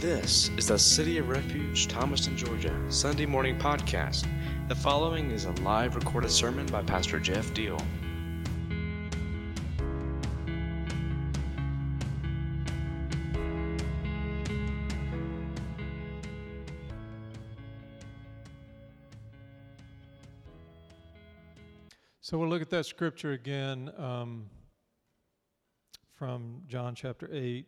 This is the City of Refuge, Thomaston, Georgia, Sunday morning podcast. The following is a live recorded sermon by Pastor Jeff Deal. So we'll look at that scripture again um, from John chapter 8.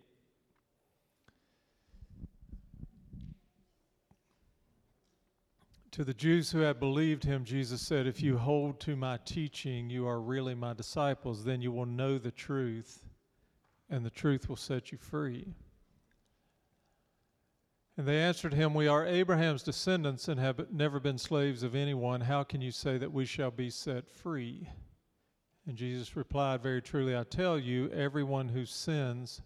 To the Jews who had believed him, Jesus said, If you hold to my teaching, you are really my disciples. Then you will know the truth, and the truth will set you free. And they answered him, We are Abraham's descendants and have never been slaves of anyone. How can you say that we shall be set free? And Jesus replied, Very truly, I tell you, everyone who sins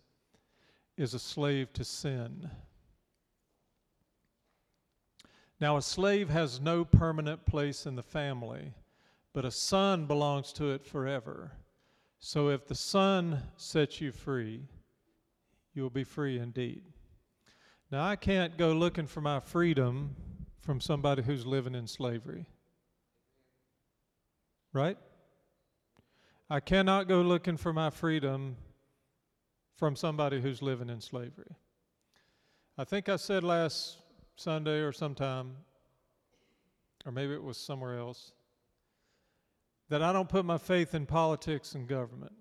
is a slave to sin. Now, a slave has no permanent place in the family, but a son belongs to it forever. So if the son sets you free, you will be free indeed. Now, I can't go looking for my freedom from somebody who's living in slavery. Right? I cannot go looking for my freedom from somebody who's living in slavery. I think I said last Sunday or sometime, or maybe it was somewhere else, that I don't put my faith in politics and government.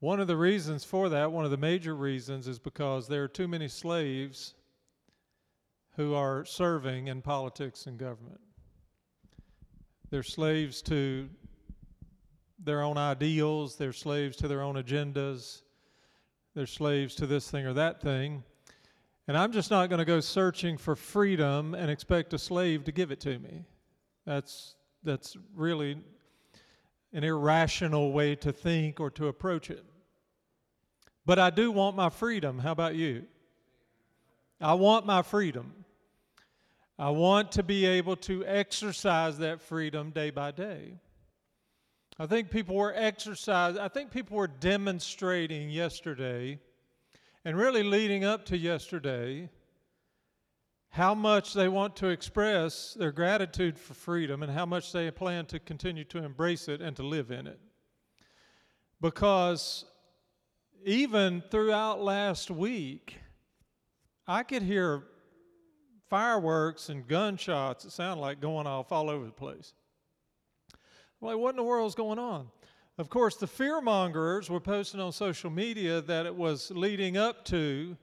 One of the reasons for that, one of the major reasons, is because there are too many slaves who are serving in politics and government. They're slaves to their own ideals, they're slaves to their own agendas, they're slaves to this thing or that thing. And I'm just not going to go searching for freedom and expect a slave to give it to me. That's, that's really an irrational way to think or to approach it. But I do want my freedom. How about you? I want my freedom. I want to be able to exercise that freedom day by day. I think people were exercising, I think people were demonstrating yesterday and really leading up to yesterday how much they want to express their gratitude for freedom and how much they plan to continue to embrace it and to live in it. Because even throughout last week, I could hear fireworks and gunshots, it sounded like going off all over the place. I'm like, what in the world is going on? Of course, the fear mongers were posting on social media that it was leading up to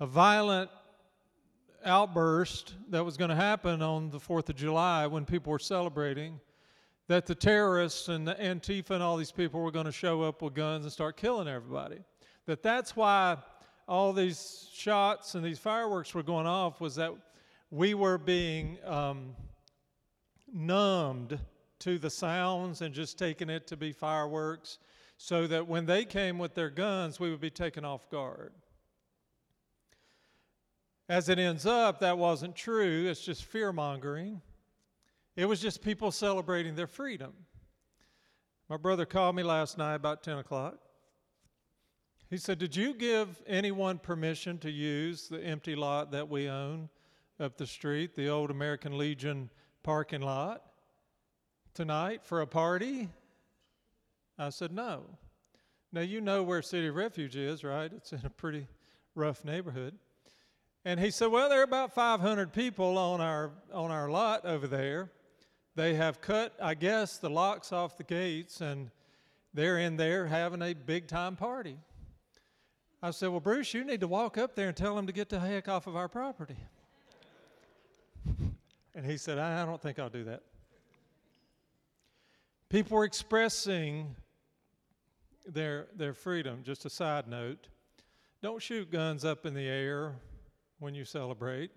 a violent outburst that was going to happen on the 4th of July when people were celebrating, that the terrorists and the Antifa and all these people were going to show up with guns and start killing everybody. That that's why all these shots and these fireworks were going off was that we were being um, numbed to the sounds and just taking it to be fireworks so that when they came with their guns, we would be taken off guard. As it ends up, that wasn't true. It's just fear mongering. It was just people celebrating their freedom. My brother called me last night about 10 o'clock. He said, Did you give anyone permission to use the empty lot that we own up the street, the old American Legion parking lot? Tonight for a party? I said, No. Now, you know where City Refuge is, right? It's in a pretty rough neighborhood. And he said, Well, there are about 500 people on our, on our lot over there. They have cut, I guess, the locks off the gates, and they're in there having a big time party. I said, Well, Bruce, you need to walk up there and tell them to get the heck off of our property. and he said, I don't think I'll do that. People were expressing their, their freedom. Just a side note don't shoot guns up in the air when you celebrate,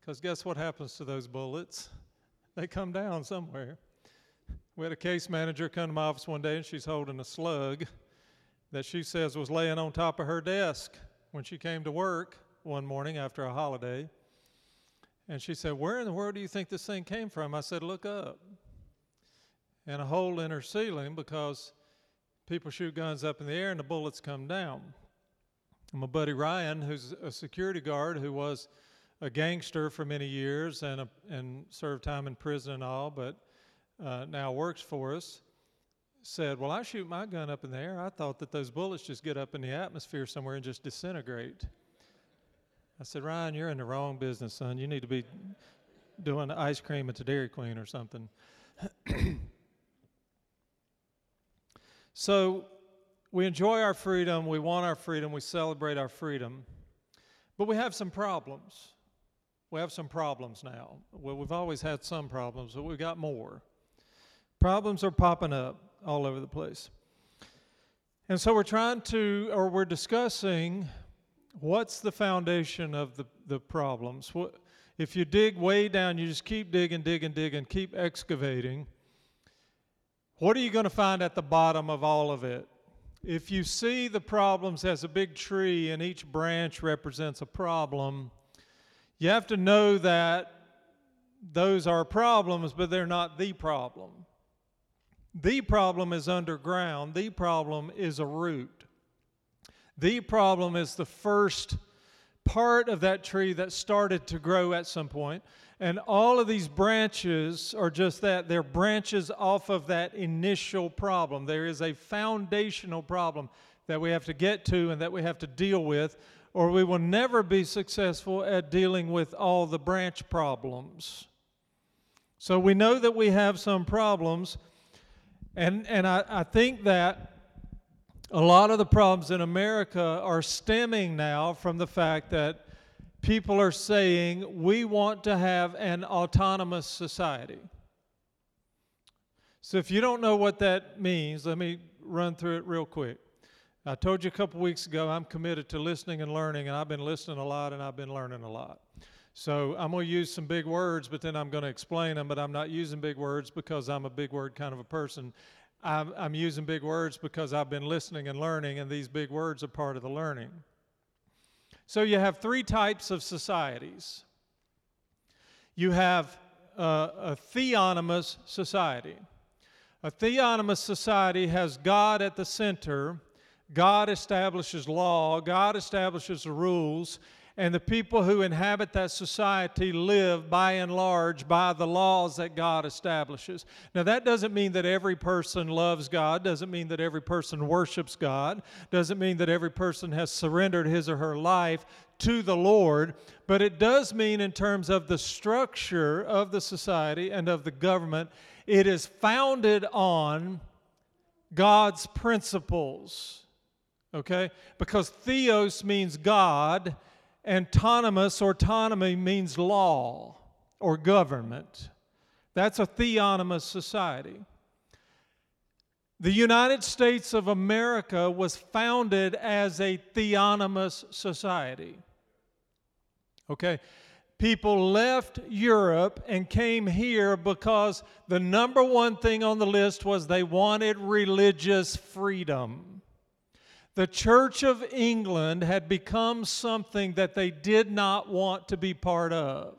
because guess what happens to those bullets? They come down somewhere. We had a case manager come to my office one day and she's holding a slug that she says was laying on top of her desk when she came to work one morning after a holiday. And she said, Where in the world do you think this thing came from? I said, Look up and a hole in her ceiling because people shoot guns up in the air and the bullets come down. my buddy Ryan, who's a security guard who was a gangster for many years and, a, and served time in prison and all, but uh, now works for us, said, Well, I shoot my gun up in the air. I thought that those bullets just get up in the atmosphere somewhere and just disintegrate. I said, Ryan, you're in the wrong business, son. You need to be doing ice cream at the Dairy Queen or something. so we enjoy our freedom, we want our freedom, we celebrate our freedom, but we have some problems. We have some problems now. Well, we've always had some problems, but we've got more. Problems are popping up all over the place. And so we're trying to, or we're discussing what's the foundation of the, the problems. What, if you dig way down, you just keep digging, digging, digging, keep excavating. What are you going to find at the bottom of all of it? If you see the problems as a big tree and each branch represents a problem, you have to know that those are problems, but they're not the problem. The problem is underground, the problem is a root. The problem is the first part of that tree that started to grow at some point. And all of these branches are just that. They're branches off of that initial problem. There is a foundational problem that we have to get to and that we have to deal with, or we will never be successful at dealing with all the branch problems. So we know that we have some problems, and, and I, I think that a lot of the problems in America are stemming now from the fact that people are saying we want to have an autonomous society. So, if you don't know what that means, let me run through it real quick. I told you a couple weeks ago I'm committed to listening and learning, and I've been listening a lot and I've been learning a lot. So, I'm going to use some big words, but then I'm going to explain them, but I'm not using big words because I'm a big word kind of a person. I'm, using big words because I've been listening and learning, and these big words are part of the learning. So you have three types of societies. You have uh, a theonomous society. A theonomous society has God at the center. God establishes law, God establishes the rules, and the people who inhabit that society live by and large by the laws that God establishes. Now, that doesn't mean that every person loves God, doesn't mean that every person worships God, doesn't mean that every person has surrendered his or her life to the Lord, but it does mean, in terms of the structure of the society and of the government, it is founded on God's principles. Okay? Because theos means God Autonomous autonomy means law or government. That's a theonomous society. The United States of America was founded as a theonomous society. Okay? People left Europe and came here because the number one thing on the list was they wanted religious freedom. The Church of England had become something that they did not want to be part of.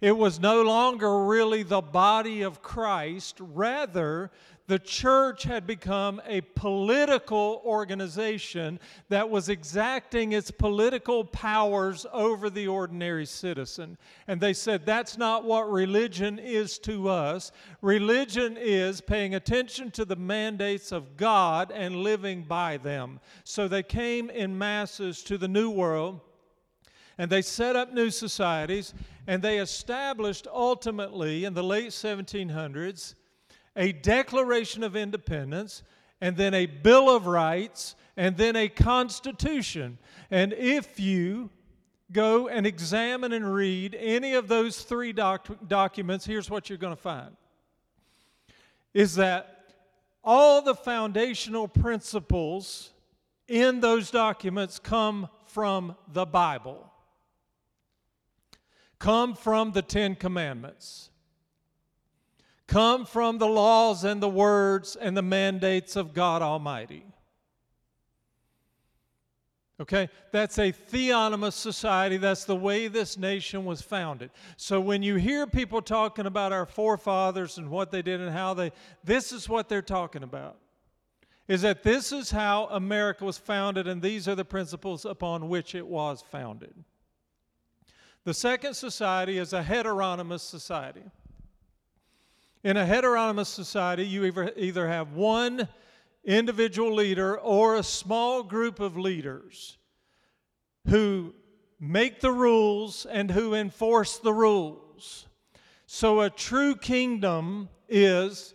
It was no longer really the body of Christ. Rather, the church had become a political organization that was exacting its political powers over the ordinary citizen. And they said, that's not what religion is to us. Religion is paying attention to the mandates of God and living by them. So they came in masses to the New World and they set up new societies and they established ultimately in the late 1700s a Declaration of Independence, and then a Bill of Rights, and then a Constitution. And if you go and examine and read any of those three doc- documents, here's what you're going to find is that all the foundational principles in those documents come from the Bible, come from the Ten Commandments come from the laws and the words and the mandates of God Almighty. Okay, that's a theonomous society. That's the way this nation was founded. So when you hear people talking about our forefathers and what they did and how they, this is what they're talking about. is that this is how America was founded, and these are the principles upon which it was founded. The second society is a heteronomous society. In a heteronomous society, you either have one individual leader or a small group of leaders who make the rules and who enforce the rules. So a true kingdom is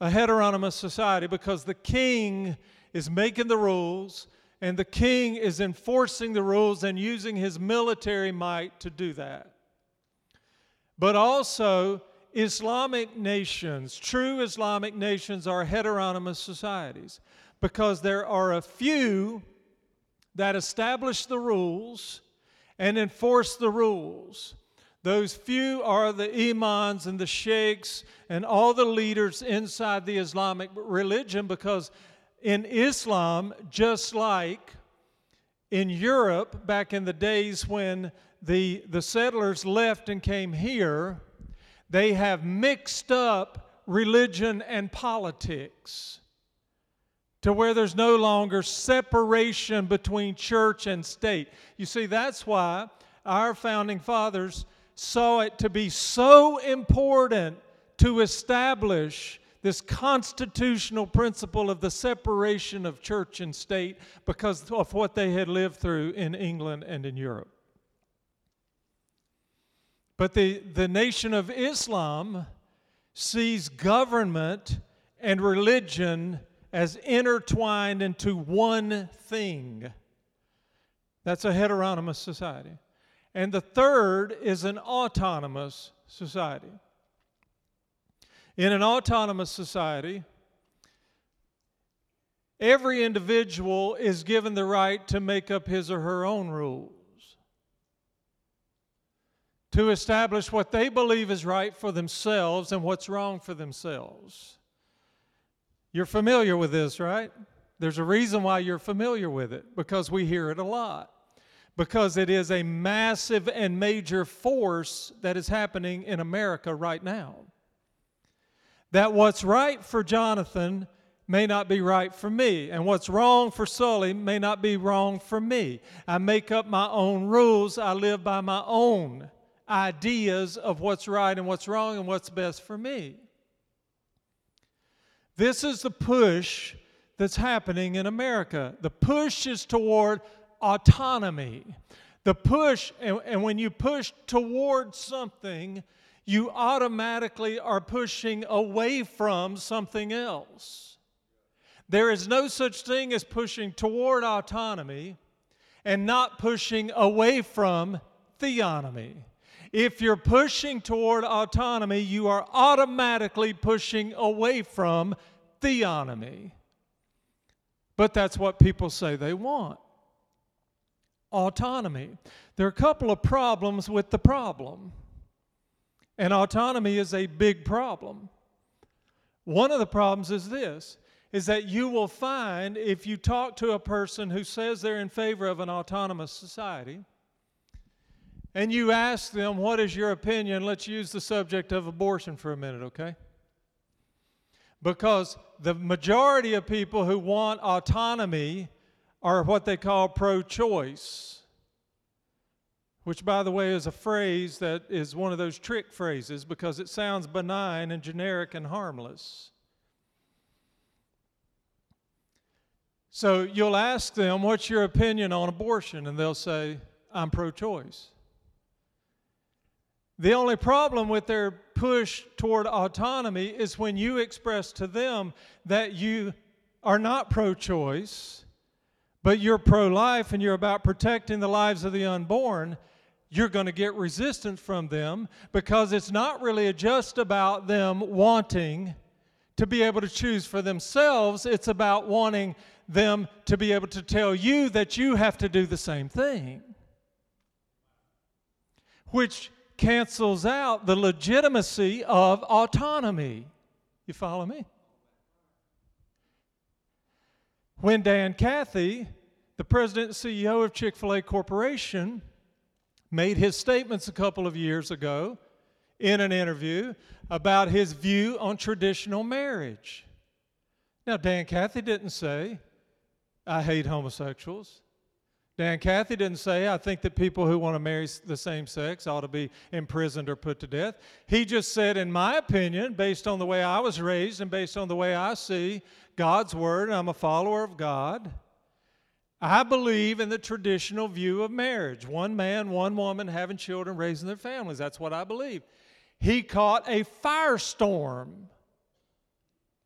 a heteronomous society because the king is making the rules and the king is enforcing the rules and using his military might to do that. But also, Islamic nations, true Islamic nations, are heteronomous societies because there are a few that establish the rules and enforce the rules. Those few are the imams and the sheikhs and all the leaders inside the Islamic religion because in Islam, just like in Europe back in the days when the, the settlers left and came here, they have mixed up religion and politics to where there's no longer separation between church and state. You see, that's why our founding fathers saw it to be so important to establish this constitutional principle of the separation of church and state because of what they had lived through in England and in Europe. But the, the nation of Islam sees government and religion as intertwined into one thing. That's a heteronomous society. And the third is an autonomous society. In an autonomous society, every individual is given the right to make up his or her own rules, to establish what they believe is right for themselves and what's wrong for themselves. You're familiar with this, right? There's a reason why you're familiar with it, because we hear it a lot because it is a massive and major force that is happening in America right now. That what's right for Jonathan may not be right for me, and what's wrong for Sully may not be wrong for me. I make up my own rules, I live by my own ideas of what's right and what's wrong and what's best for me. This is the push that's happening in America. The push is toward autonomy. The push, and, and when you push toward something, you automatically are pushing away from something else. There is no such thing as pushing toward autonomy and not pushing away from theonomy. If you're pushing toward autonomy, you are automatically pushing away from theonomy. But that's what people say they want autonomy. There are a couple of problems with the problem, and autonomy is a big problem. One of the problems is this is that you will find if you talk to a person who says they're in favor of an autonomous society and you ask them, What is your opinion? Let's use the subject of abortion for a minute, okay? Because the majority of people who want autonomy are what they call pro choice, which, by the way, is a phrase that is one of those trick phrases because it sounds benign and generic and harmless. So you'll ask them, What's your opinion on abortion? And they'll say, I'm pro choice. The only problem with their push toward autonomy is when you express to them that you are not pro choice but you're pro life and you're about protecting the lives of the unborn, you're going to get resistance from them because it's not really just about them wanting to be able to choose for themselves, it's about wanting them to be able to tell you that you have to do the same thing. Which cancels out the legitimacy of autonomy. You follow me? When Dan Cathy, the president and CEO of Chick fil A Corporation, made his statements a couple of years ago in an interview about his view on traditional marriage. Now, Dan Cathy didn't say, I hate homosexuals. Dan Cathy didn't say, I think that people who want to marry the same sex ought to be imprisoned or put to death. He just said, in my opinion, based on the way I was raised and based on the way I see God's Word, and I'm a follower of God, I believe in the traditional view of marriage one man, one woman having children, raising their families. That's what I believe. He caught a firestorm,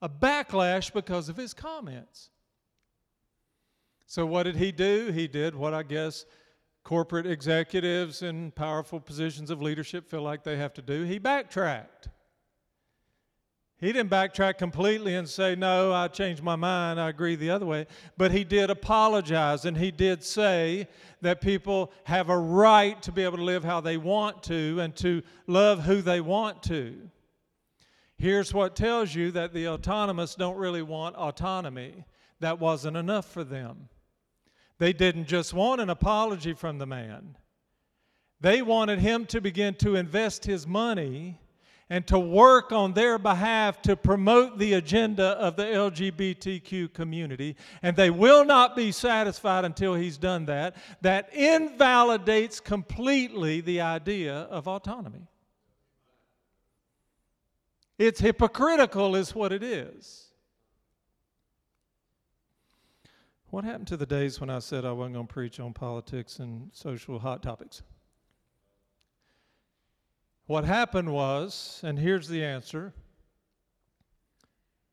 a backlash because of his comments. So, what did he do? He did what I guess corporate executives in powerful positions of leadership feel like they have to do. He backtracked. He didn't backtrack completely and say, No, I changed my mind, I agree the other way. But he did apologize and he did say that people have a right to be able to live how they want to and to love who they want to. Here's what tells you that the autonomous don't really want autonomy. That wasn't enough for them. They didn't just want an apology from the man, they wanted him to begin to invest his money and to work on their behalf to promote the agenda of the LGBTQ community. And they will not be satisfied until he's done that. That invalidates completely the idea of autonomy. It's hypocritical, is what it is. What happened to the days when I said I wasn't going to preach on politics and social hot topics? What happened was, and here's the answer,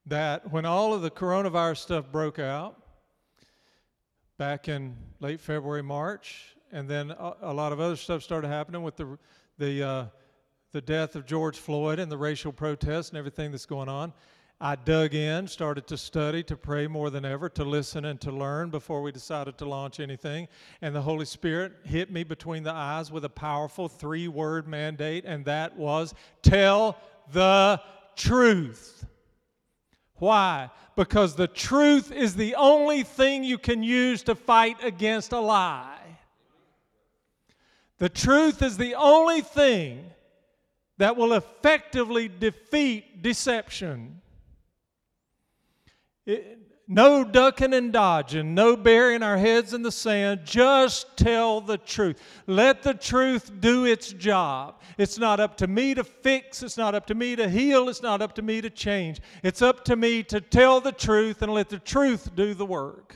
that when all of the coronavirus stuff broke out back in late February, March, and then a, a lot of other stuff started happening with the, the, uh, the death of George Floyd and the racial protests and everything that's going on, I dug in, started to study, to pray more than ever, to listen and to learn before we decided to launch anything. And the Holy Spirit hit me between the eyes with a powerful three word mandate, and that was tell the truth. Why? Because the truth is the only thing you can use to fight against a lie. The truth is the only thing that will effectively defeat deception. It, no ducking and dodging, no burying our heads in the sand. Just tell the truth. Let the truth do its job. It's not up to me to fix, it's not up to me to heal, it's not up to me to change. It's up to me to tell the truth and let the truth do the work.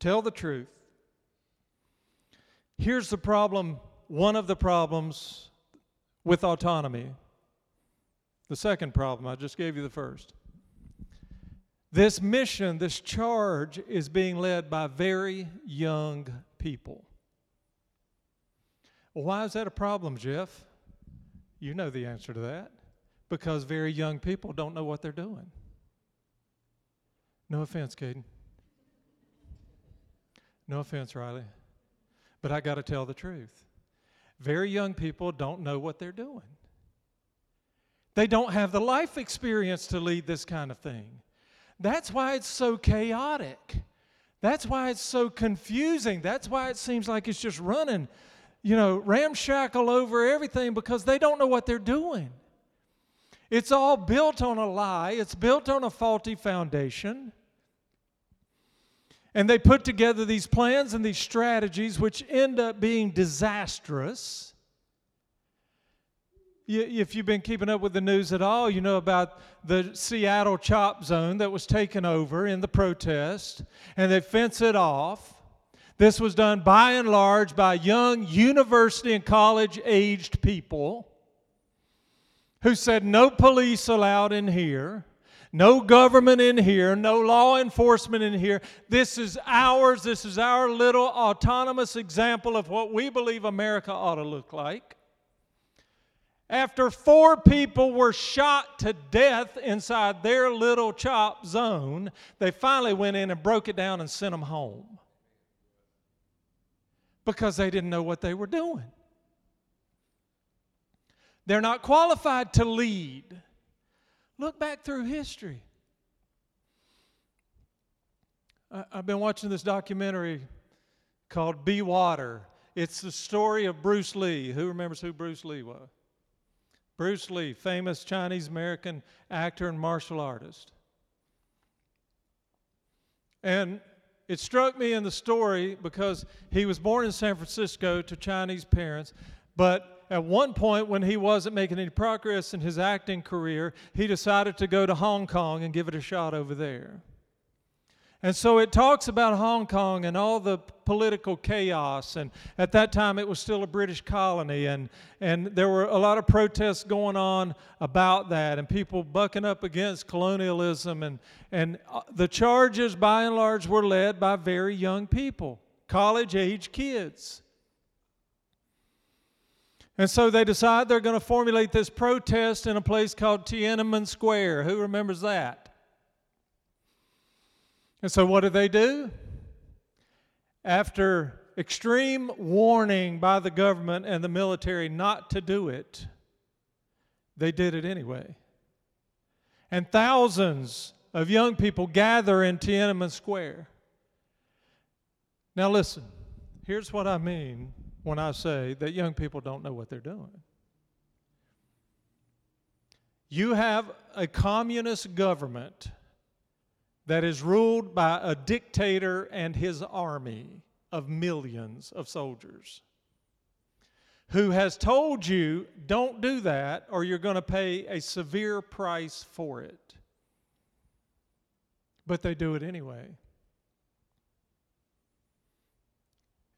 Tell the truth. Here's the problem one of the problems with autonomy. The second problem, I just gave you the first. This mission, this charge, is being led by very young people. Well, why is that a problem, Jeff? You know the answer to that. Because very young people don't know what they're doing. No offense, Caden. No offense, Riley. But I got to tell the truth. Very young people don't know what they're doing. They don't have the life experience to lead this kind of thing. That's why it's so chaotic. That's why it's so confusing. That's why it seems like it's just running, you know, ramshackle over everything because they don't know what they're doing. It's all built on a lie, it's built on a faulty foundation. And they put together these plans and these strategies which end up being disastrous if you've been keeping up with the news at all, you know about the Seattle chop zone that was taken over in the protest, and they fence it off. This was done by and large by young university and college aged people who said, No police allowed in here, no government in here, no law enforcement in here. This is ours. This is our little autonomous example of what we believe America ought to look like. After four people were shot to death inside their little chop zone, they finally went in and broke it down and sent them home because they didn't know what they were doing. They're not qualified to lead. Look back through history. I've been watching this documentary called Be Water. It's the story of Bruce Lee. Who remembers who Bruce Lee was? Bruce Lee, famous Chinese American actor and martial artist. And it struck me in the story because he was born in San Francisco to Chinese parents, but at one point when he wasn't making any progress in his acting career, he decided to go to Hong Kong and give it a shot over there. And so it talks about Hong Kong and all the political chaos. And at that time, it was still a British colony. And, and there were a lot of protests going on about that and people bucking up against colonialism. And, and uh, the charges, by and large, were led by very young people, college age kids. And so they decide they're going to formulate this protest in a place called Tiananmen Square. Who remembers that? And so, what did they do? After extreme warning by the government and the military not to do it, they did it anyway. And thousands of young people gather in Tiananmen Square. Now, listen, here's what I mean when I say that young people don't know what they're doing. You have a communist government that is ruled by a dictator and his army of millions of soldiers who has told you, don't do that or you're going to pay a severe price for it. But they do it anyway.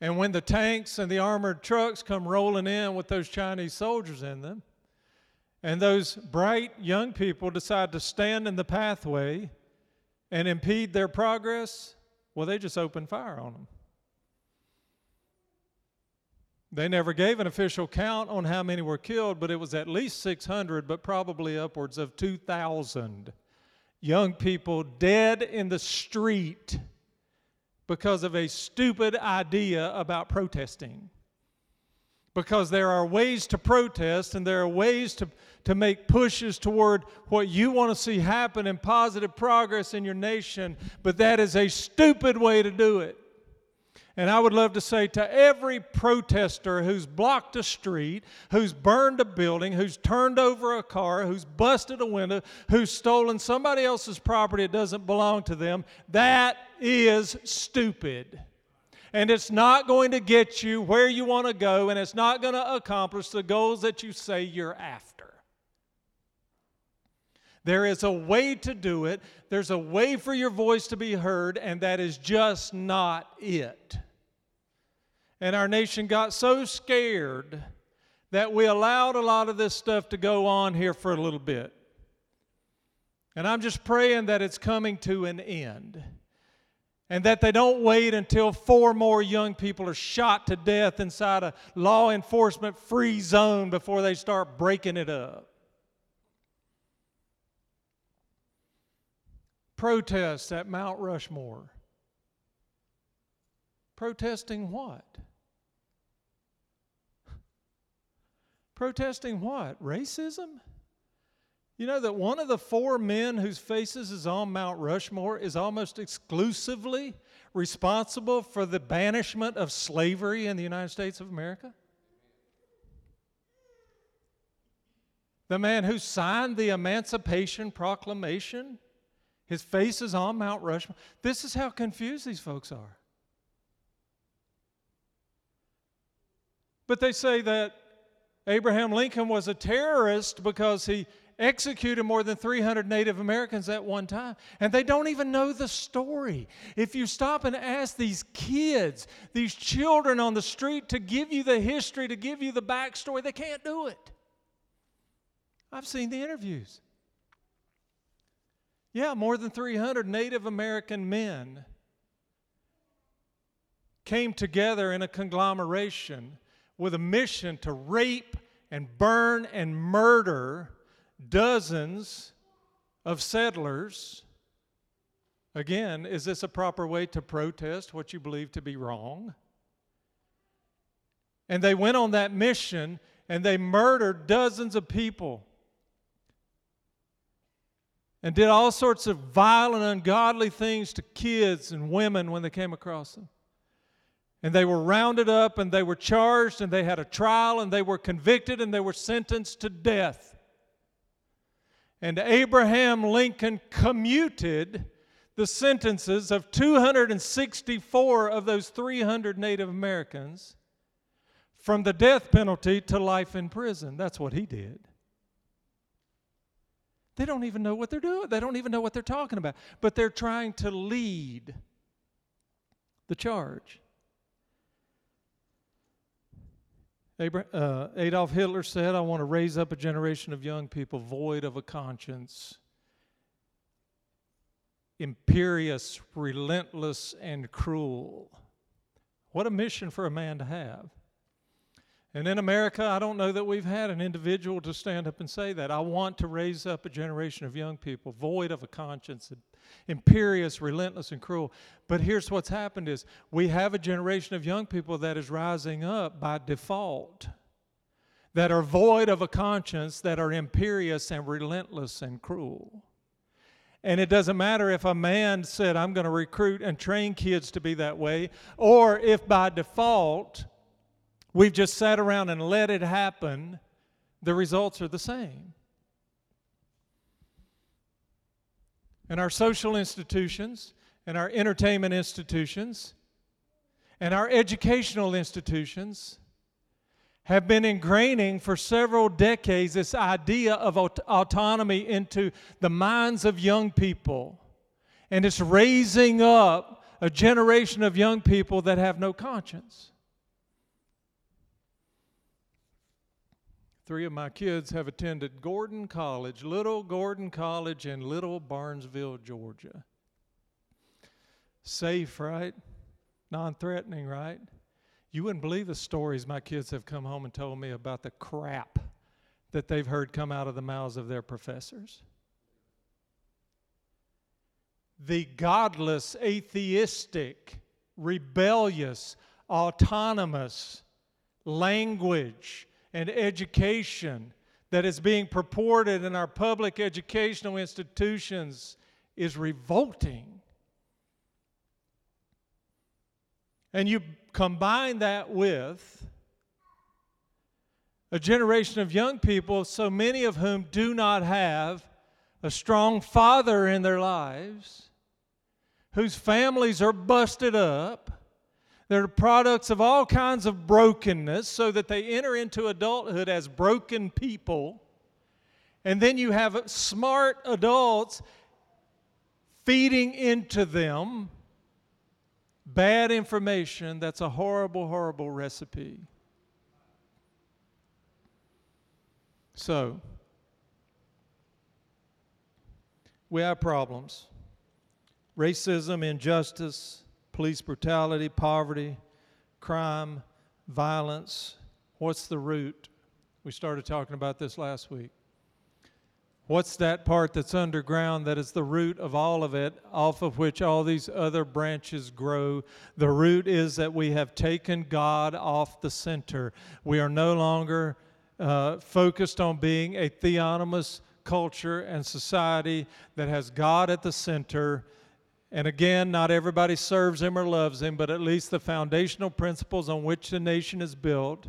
And when the tanks and the armored trucks come rolling in with those Chinese soldiers in them, and those bright young people decide to stand in the pathway and impede their progress, well, they just opened fire on them. They never gave an official count on how many were killed, but it was at least 600, but probably upwards of 2,000 young people dead in the street because of a stupid idea about protesting because there are ways to protest and there are ways to, to make pushes toward what you want to see happen in positive progress in your nation, but that is a stupid way to do it. And I would love to say to every protester who's blocked a street, who's burned a building, who's turned over a car, who's busted a window, who's stolen somebody else's property that doesn't belong to them, that is stupid and it's not going to get you where you want to go, and it's not going to accomplish the goals that you say you're after. There is a way to do it, there's a way for your voice to be heard, and that is just not it. And our nation got so scared that we allowed a lot of this stuff to go on here for a little bit. And I'm just praying that it's coming to an end and that they don't wait until four more young people are shot to death inside a law enforcement free zone before they start breaking it up. Protests at Mount Rushmore. Protesting what? Protesting what? Racism? You know that one of the four men whose faces is on Mount Rushmore is almost exclusively responsible for the banishment of slavery in the United States of America? The man who signed the Emancipation Proclamation, his face is on Mount Rushmore. This is how confused these folks are. But they say that Abraham Lincoln was a terrorist because he executed more than 300 Native Americans at one time, and they don't even know the story. If you stop and ask these kids, these children on the street to give you the history, to give you the backstory, they can't do it. I've seen the interviews. Yeah, more than 300 Native American men came together in a conglomeration with a mission to rape and burn and murder dozens of settlers. Again, is this a proper way to protest what you believe to be wrong? And they went on that mission and they murdered dozens of people and did all sorts of vile and ungodly things to kids and women when they came across them. And they were rounded up and they were charged and they had a trial and they were convicted and they were sentenced to death. And Abraham Lincoln commuted the sentences of 264 of those 300 Native Americans from the death penalty to life in prison. That's what he did. They don't even know what they're doing. They don't even know what they're talking about. But they're trying to lead the charge. Uh, Adolf Hitler said, I want to raise up a generation of young people void of a conscience, imperious, relentless, and cruel. What a mission for a man to have. And in America, I don't know that we've had an individual to stand up and say that. I want to raise up a generation of young people void of a conscience, imperious, relentless, and cruel. But here's what's happened is we have a generation of young people that is rising up by default, that are void of a conscience, that are imperious and relentless and cruel. And it doesn't matter if a man said, I'm going to recruit and train kids to be that way, or if by default, we've just sat around and let it happen, the results are the same. And our social institutions, and our entertainment institutions, and our educational institutions have been ingraining for several decades this idea of aut- autonomy into the minds of young people. And it's raising up a generation of young people that have no conscience. Three of my kids have attended Gordon College, Little Gordon College in Little Barnesville, Georgia. Safe, right? Non threatening, right? You wouldn't believe the stories my kids have come home and told me about the crap that they've heard come out of the mouths of their professors. The godless, atheistic, rebellious, autonomous language and education that is being purported in our public educational institutions is revolting. And you combine that with a generation of young people, so many of whom do not have a strong father in their lives, whose families are busted up, they're products of all kinds of brokenness so that they enter into adulthood as broken people. And then you have smart adults feeding into them bad information that's a horrible, horrible recipe. So, we have problems racism, injustice, police brutality, poverty, crime, violence. What's the root? We started talking about this last week. What's that part that's underground that is the root of all of it, off of which all these other branches grow? The root is that we have taken God off the center. We are no longer uh, focused on being a theonomous culture and society that has God at the center and again, not everybody serves him or loves him, but at least the foundational principles on which the nation is built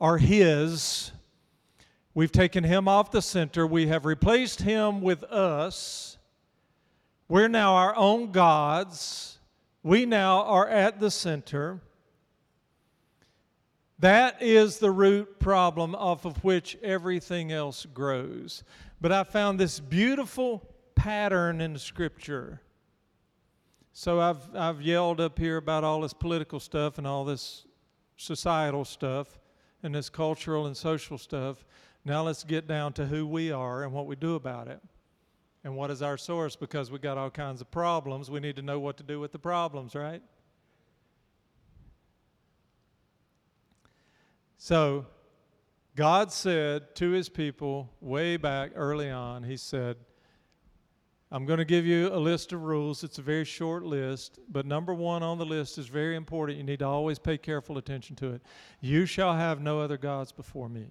are his. We've taken him off the center. We have replaced him with us. We're now our own gods. We now are at the center. That is the root problem off of which everything else grows. But I found this beautiful pattern in scripture so I've, I've yelled up here about all this political stuff and all this societal stuff and this cultural and social stuff. Now let's get down to who we are and what we do about it. And what is our source? Because we got all kinds of problems. We need to know what to do with the problems, right? So, God said to his people way back early on, He said, I'm going to give you a list of rules. It's a very short list, but number one on the list is very important. You need to always pay careful attention to it. You shall have no other gods before me.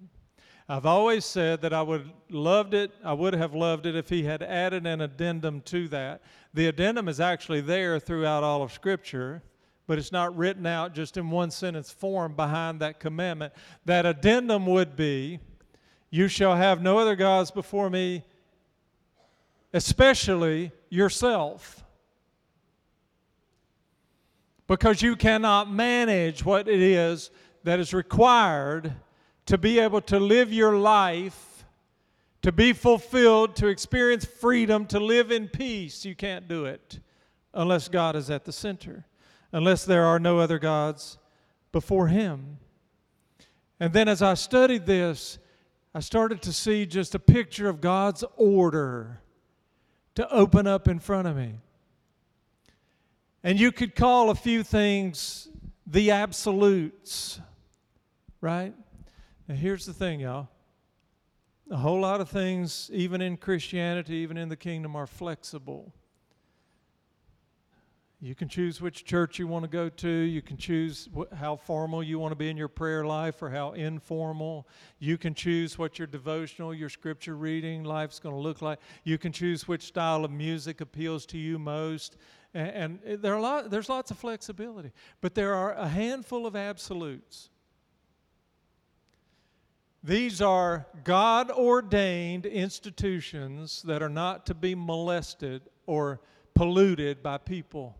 I've always said that I would loved it. I would have loved it if he had added an addendum to that. The addendum is actually there throughout all of Scripture, but it's not written out just in one sentence form behind that commandment. That addendum would be, "You shall have no other gods before me." Especially yourself. because you cannot manage what it is that is required to be able to live your life, to be fulfilled, to experience freedom, to live in peace. You can't do it unless God is at the center, unless there are no other gods before Him. And then as I studied this, I started to see just a picture of God's order to open up in front of me. And you could call a few things the absolutes, right? Now, here's the thing, y'all. A whole lot of things, even in Christianity, even in the kingdom, are flexible. You can choose which church you want to go to. You can choose wh- how formal you want to be in your prayer life or how informal. You can choose what your devotional, your scripture reading life's going to look like. You can choose which style of music appeals to you most. And, and there are lot, there's lots of flexibility, but there are a handful of absolutes. These are God ordained institutions that are not to be molested or polluted by people.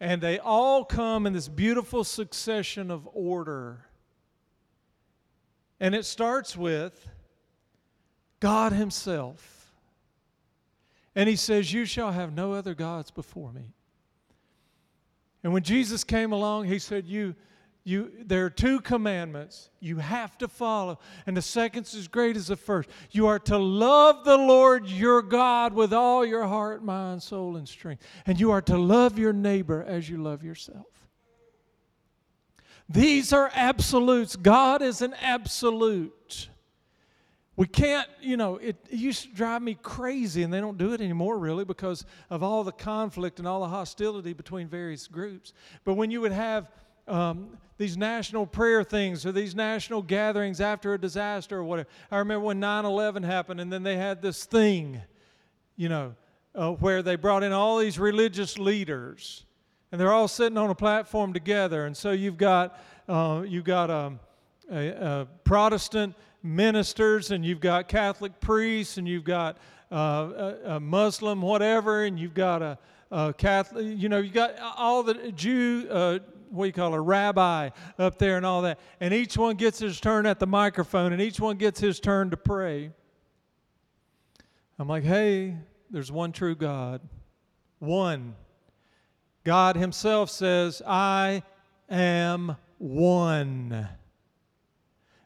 And they all come in this beautiful succession of order. And it starts with God Himself. And He says, You shall have no other gods before me. And when Jesus came along, He said, You you, there are two commandments you have to follow, and the second's as great as the first. You are to love the Lord your God with all your heart, mind, soul, and strength. And you are to love your neighbor as you love yourself. These are absolutes. God is an absolute. We can't, you know, it, it, used to drive me crazy, and they don't do it anymore really because of all the conflict and all the hostility between various groups. But when you would have um, these national prayer things or these national gatherings after a disaster or whatever. I remember when 9 11 happened, and then they had this thing, you know, uh, where they brought in all these religious leaders, and they're all sitting on a platform together. And so you've got, uh, you've got um, a, a Protestant ministers, and you've got Catholic priests, and you've got uh, a, a, Muslim, whatever, and you've got a, a Catholic, you know, you've got all the Jew, uh, what you call a rabbi up there and all that. And each one gets his turn at the microphone and each one gets his turn to pray. I'm like, hey, there's one true God. One. God Himself says, I am one.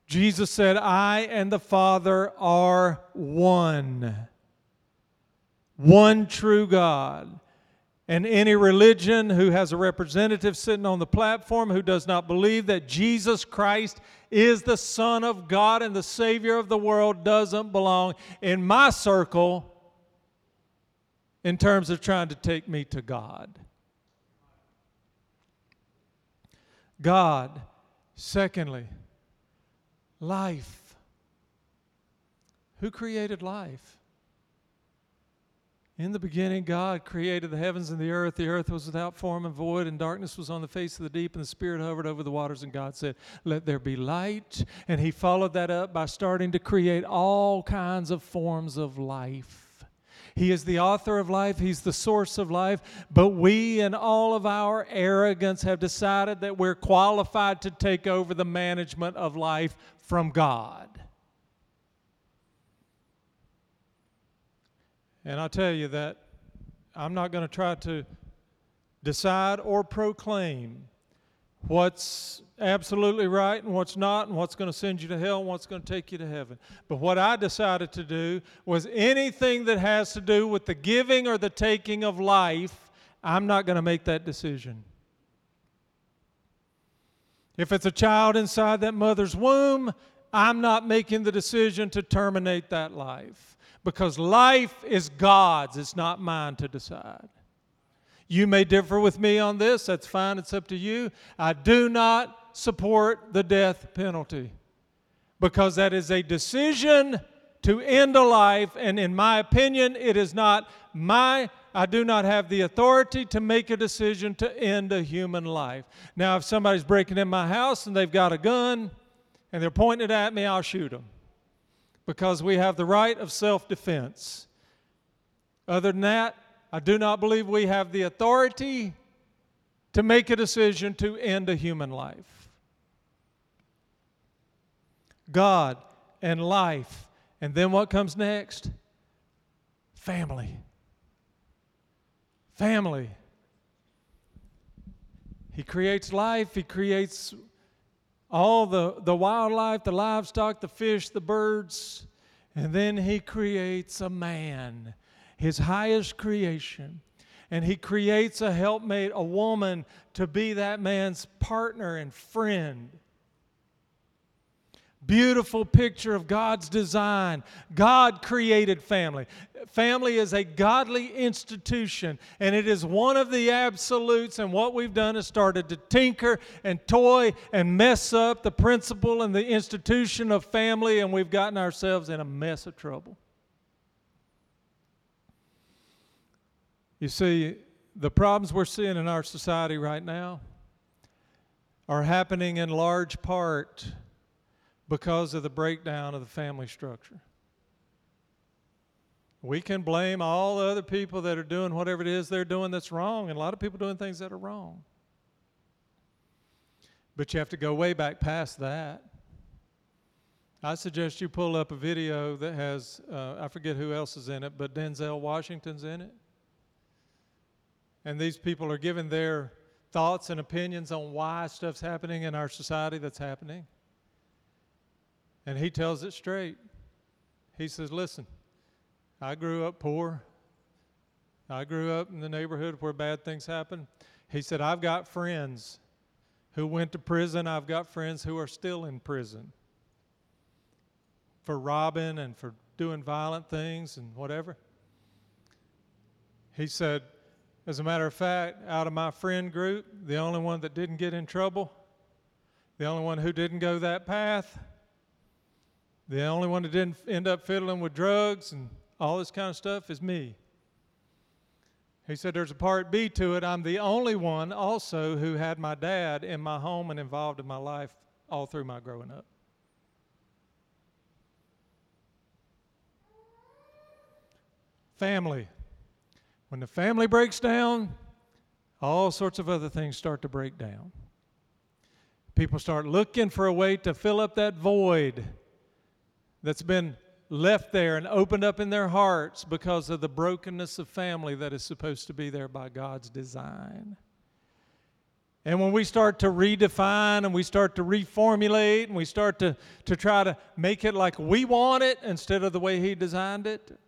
Jesus said, I and the Father are one. One true God. And any religion who has a representative sitting on the platform who does not believe that Jesus Christ is the Son of God and the Savior of the world doesn't belong in my circle in terms of trying to take me to God. God, secondly, life. Who created life? In the beginning, God created the heavens and the earth. The earth was without form and void, and darkness was on the face of the deep, and the Spirit hovered over the waters. And God said, Let there be light. And He followed that up by starting to create all kinds of forms of life. He is the author of life, He's the source of life. But we, in all of our arrogance, have decided that we're qualified to take over the management of life from God. And I tell you that I'm not going to try to decide or proclaim what's absolutely right and what's not, and what's going to send you to hell and what's going to take you to heaven. But what I decided to do was anything that has to do with the giving or the taking of life, I'm not going to make that decision. If it's a child inside that mother's womb, I'm not making the decision to terminate that life because life is God's, it's not mine to decide. You may differ with me on this, that's fine, it's up to you. I do not support the death penalty because that is a decision to end a life, and in my opinion, it is not my I do not have the authority to make a decision to end a human life. Now, if somebody's breaking in my house and they've got a gun and they're pointing it at me, I'll shoot them because we have the right of self defense. Other than that, I do not believe we have the authority to make a decision to end a human life. God and life. And then what comes next? Family. Family. He creates life, He creates all the, the wildlife, the livestock, the fish, the birds, and then He creates a man, His highest creation. And He creates a helpmate, a woman, to be that man's partner and friend beautiful picture of God's design. God created family. Family is a godly institution, and it is one of the absolutes. And what we've done is started to tinker and toy and mess up the principle and the institution of family, and we've gotten ourselves in a mess of trouble. You see, the problems we're seeing in our society right now are happening in large part because of the breakdown of the family structure. We can blame all the other people that are doing whatever it is they're doing that's wrong, and a lot of people doing things that are wrong. But you have to go way back past that. I suggest you pull up a video that has, uh, I forget who else is in it, but Denzel Washington's in it. And these people are giving their thoughts and opinions on why stuff's happening in our society that's happening. And he tells it straight. He says, Listen, I grew up poor. I grew up in the neighborhood where bad things happen. He said, I've got friends who went to prison. I've got friends who are still in prison for robbing and for doing violent things and whatever. He said, as a matter of fact, out of my friend group, the only one that didn't get in trouble, the only one who didn't go that path, the only one that didn't end up fiddling with drugs and all this kind of stuff is me. He said, There's a part B to it. I'm the only one also who had my dad in my home and involved in my life all through my growing up. Family. When the family breaks down, all sorts of other things start to break down. People start looking for a way to fill up that void that's been left there and opened up in their hearts because of the brokenness of family that is supposed to be there by God's design. And when we start to redefine and we start to reformulate and we start to, to try to make it like we want it instead of the way He designed it,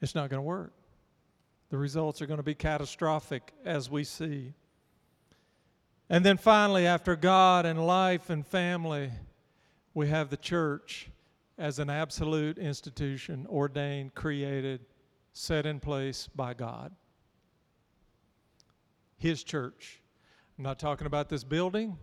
it's not going to work. The results are going to be catastrophic as we see. And then finally, after God and life and family, we have the church as an absolute institution, ordained, created, set in place by God. His church. I'm not talking about this building.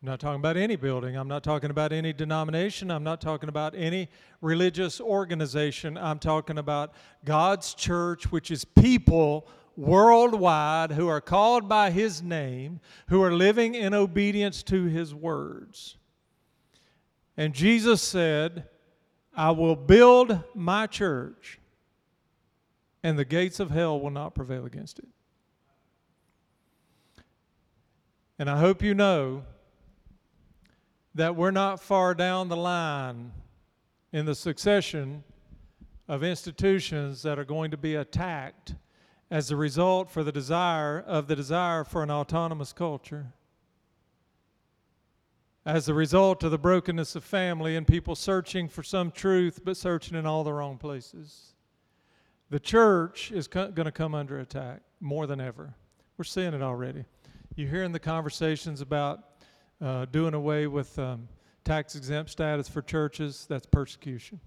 I'm not talking about any building. I'm not talking about any denomination. I'm not talking about any religious organization. I'm talking about God's church, which is people worldwide who are called by His name, who are living in obedience to His words. And Jesus said, I will build my church, and the gates of hell will not prevail against it. And I hope you know that we're not far down the line in the succession of institutions that are going to be attacked as a result for the desire of the desire for an autonomous culture as a result of the brokenness of family and people searching for some truth but searching in all the wrong places. The church is co- going to come under attack more than ever. We're seeing it already. You're hearing the conversations about uh, doing away with um, tax exempt status for churches. That's persecution.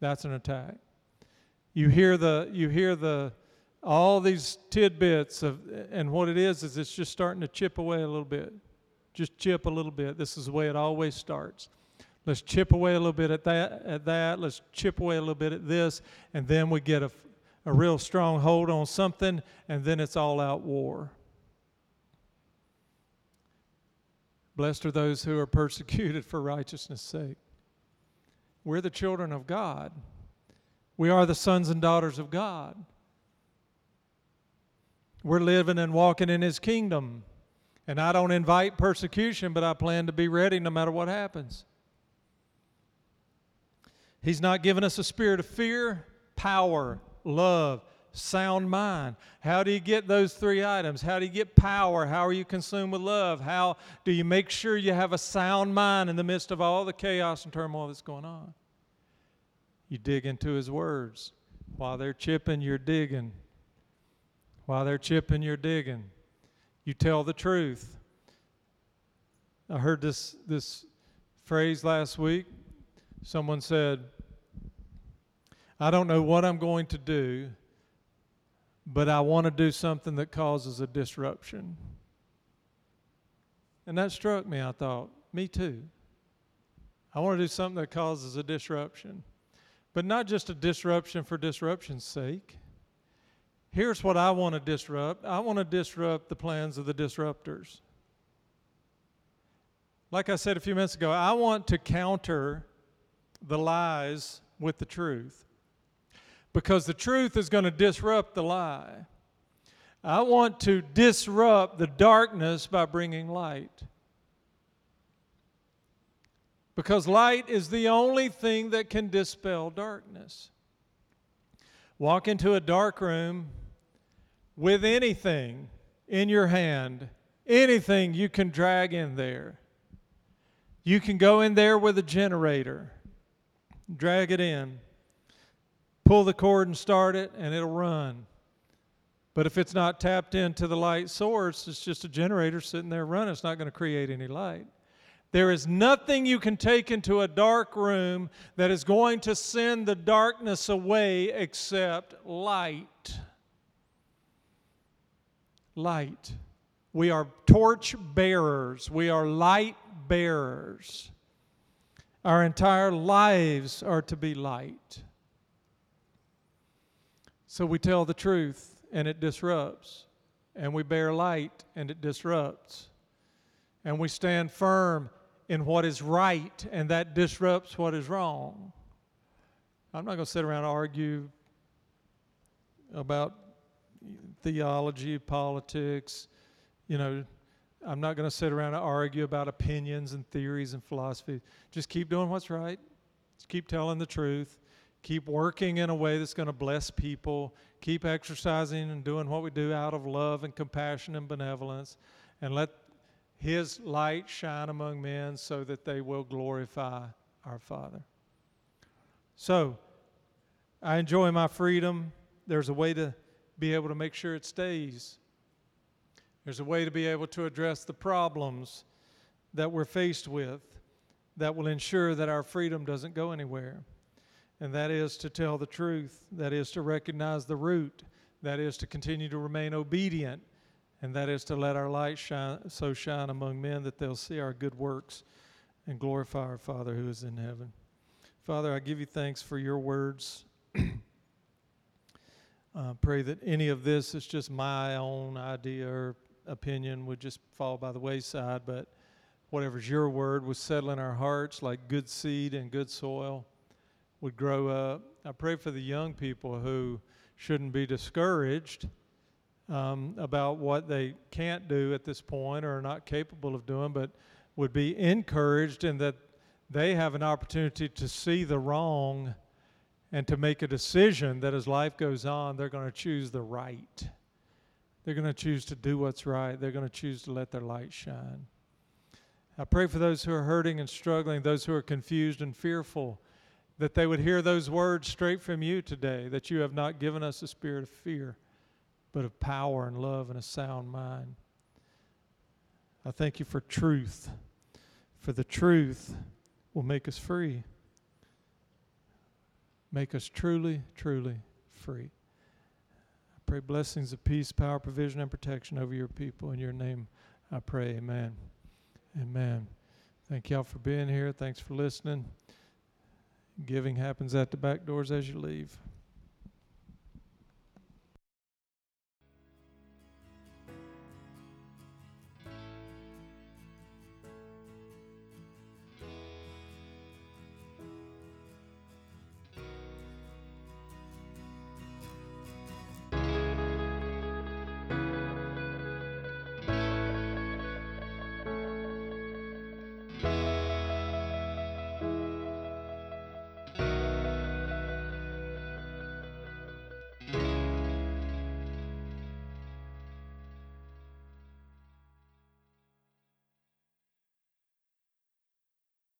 That's an attack. You hear the you hear the all these tidbits of and what it is is it's just starting to chip away a little bit just chip a little bit. This is the way it always starts. Let's chip away a little bit at that, at that. Let's chip away a little bit at this, and then we get a, a real strong hold on something, and then it's all out war. Blessed are those who are persecuted for righteousness' sake. We're the children of God. We are the sons and daughters of God. We're living and walking in His kingdom. And I don't invite persecution, but I plan to be ready no matter what happens. He's not given us a spirit of fear, power, love, sound mind. How do you get those three items? How do you get power? How are you consumed with love? How do you make sure you have a sound mind in the midst of all the chaos and turmoil that's going on? You dig into His words. While they're chipping, you're digging. While they're chipping, you're digging. You tell the truth. I heard this, this phrase last week. Someone said, I don't know what I'm going to do, but I want to do something that causes a disruption. And that struck me. I thought, me too. I want to do something that causes a disruption, but not just a disruption for disruption's sake. Here's what I want to disrupt I want to disrupt the plans of the disruptors. Like I said a few minutes ago, I want to counter the lies with the truth because the truth is going to disrupt the lie. I want to disrupt the darkness by bringing light. Because light is the only thing that can dispel darkness. Walk into a dark room with anything in your hand, anything you can drag in there. You can go in there with a generator, drag it in, pull the cord and start it, and it'll run. But if it's not tapped into the light source, it's just a generator sitting there running. It's not going to create any light. There is nothing you can take into a dark room that is going to send the darkness away except light light. We are torch bearers, we are light bearers. Our entire lives are to be light. So we tell the truth and it disrupts, and we bear light and it disrupts, and we stand firm in what is right and that disrupts what is wrong. I'm not going to sit around and argue about theology, politics. You know, I'm not going to sit around and argue about opinions and theories and philosophy. Just keep doing what's right. Just keep telling the truth. Keep working in a way that's going to bless people. Keep exercising and doing what we do out of love and compassion and benevolence. And let His light shine among men so that they will glorify our Father. So, I enjoy my freedom. There's a way to be able to make sure it stays. There's a way to be able to address the problems that we're faced with that will ensure that our freedom doesn't go anywhere. And that is to tell the truth, that is to recognize the root, that is to continue to remain obedient, and that is to let our light shine so shine among men that they'll see our good works and glorify our Father who is in heaven. Father, I give you thanks for your words. Uh, pray that any of this is just my own idea or opinion would just fall by the wayside, but whatever's your word would settle in our hearts like good seed and good soil would grow up. I pray for the young people who shouldn't be discouraged um, about what they can't do at this point or are not capable of doing, but would be encouraged in that they have an opportunity to see the wrong and to make a decision that as life goes on, they're going to choose the right. They're going to choose to do what's right. They're going to choose to let their light shine. I pray for those who are hurting and struggling, those who are confused and fearful, that they would hear those words straight from you today that you have not given us a spirit of fear, but of power and love and a sound mind. I thank you for truth, for the truth will make us free. Make us truly, truly free. I pray blessings of peace, power, provision, and protection over your people. In your name, I pray. Amen. Amen. Thank y'all for being here. Thanks for listening. Giving happens at the back doors as you leave.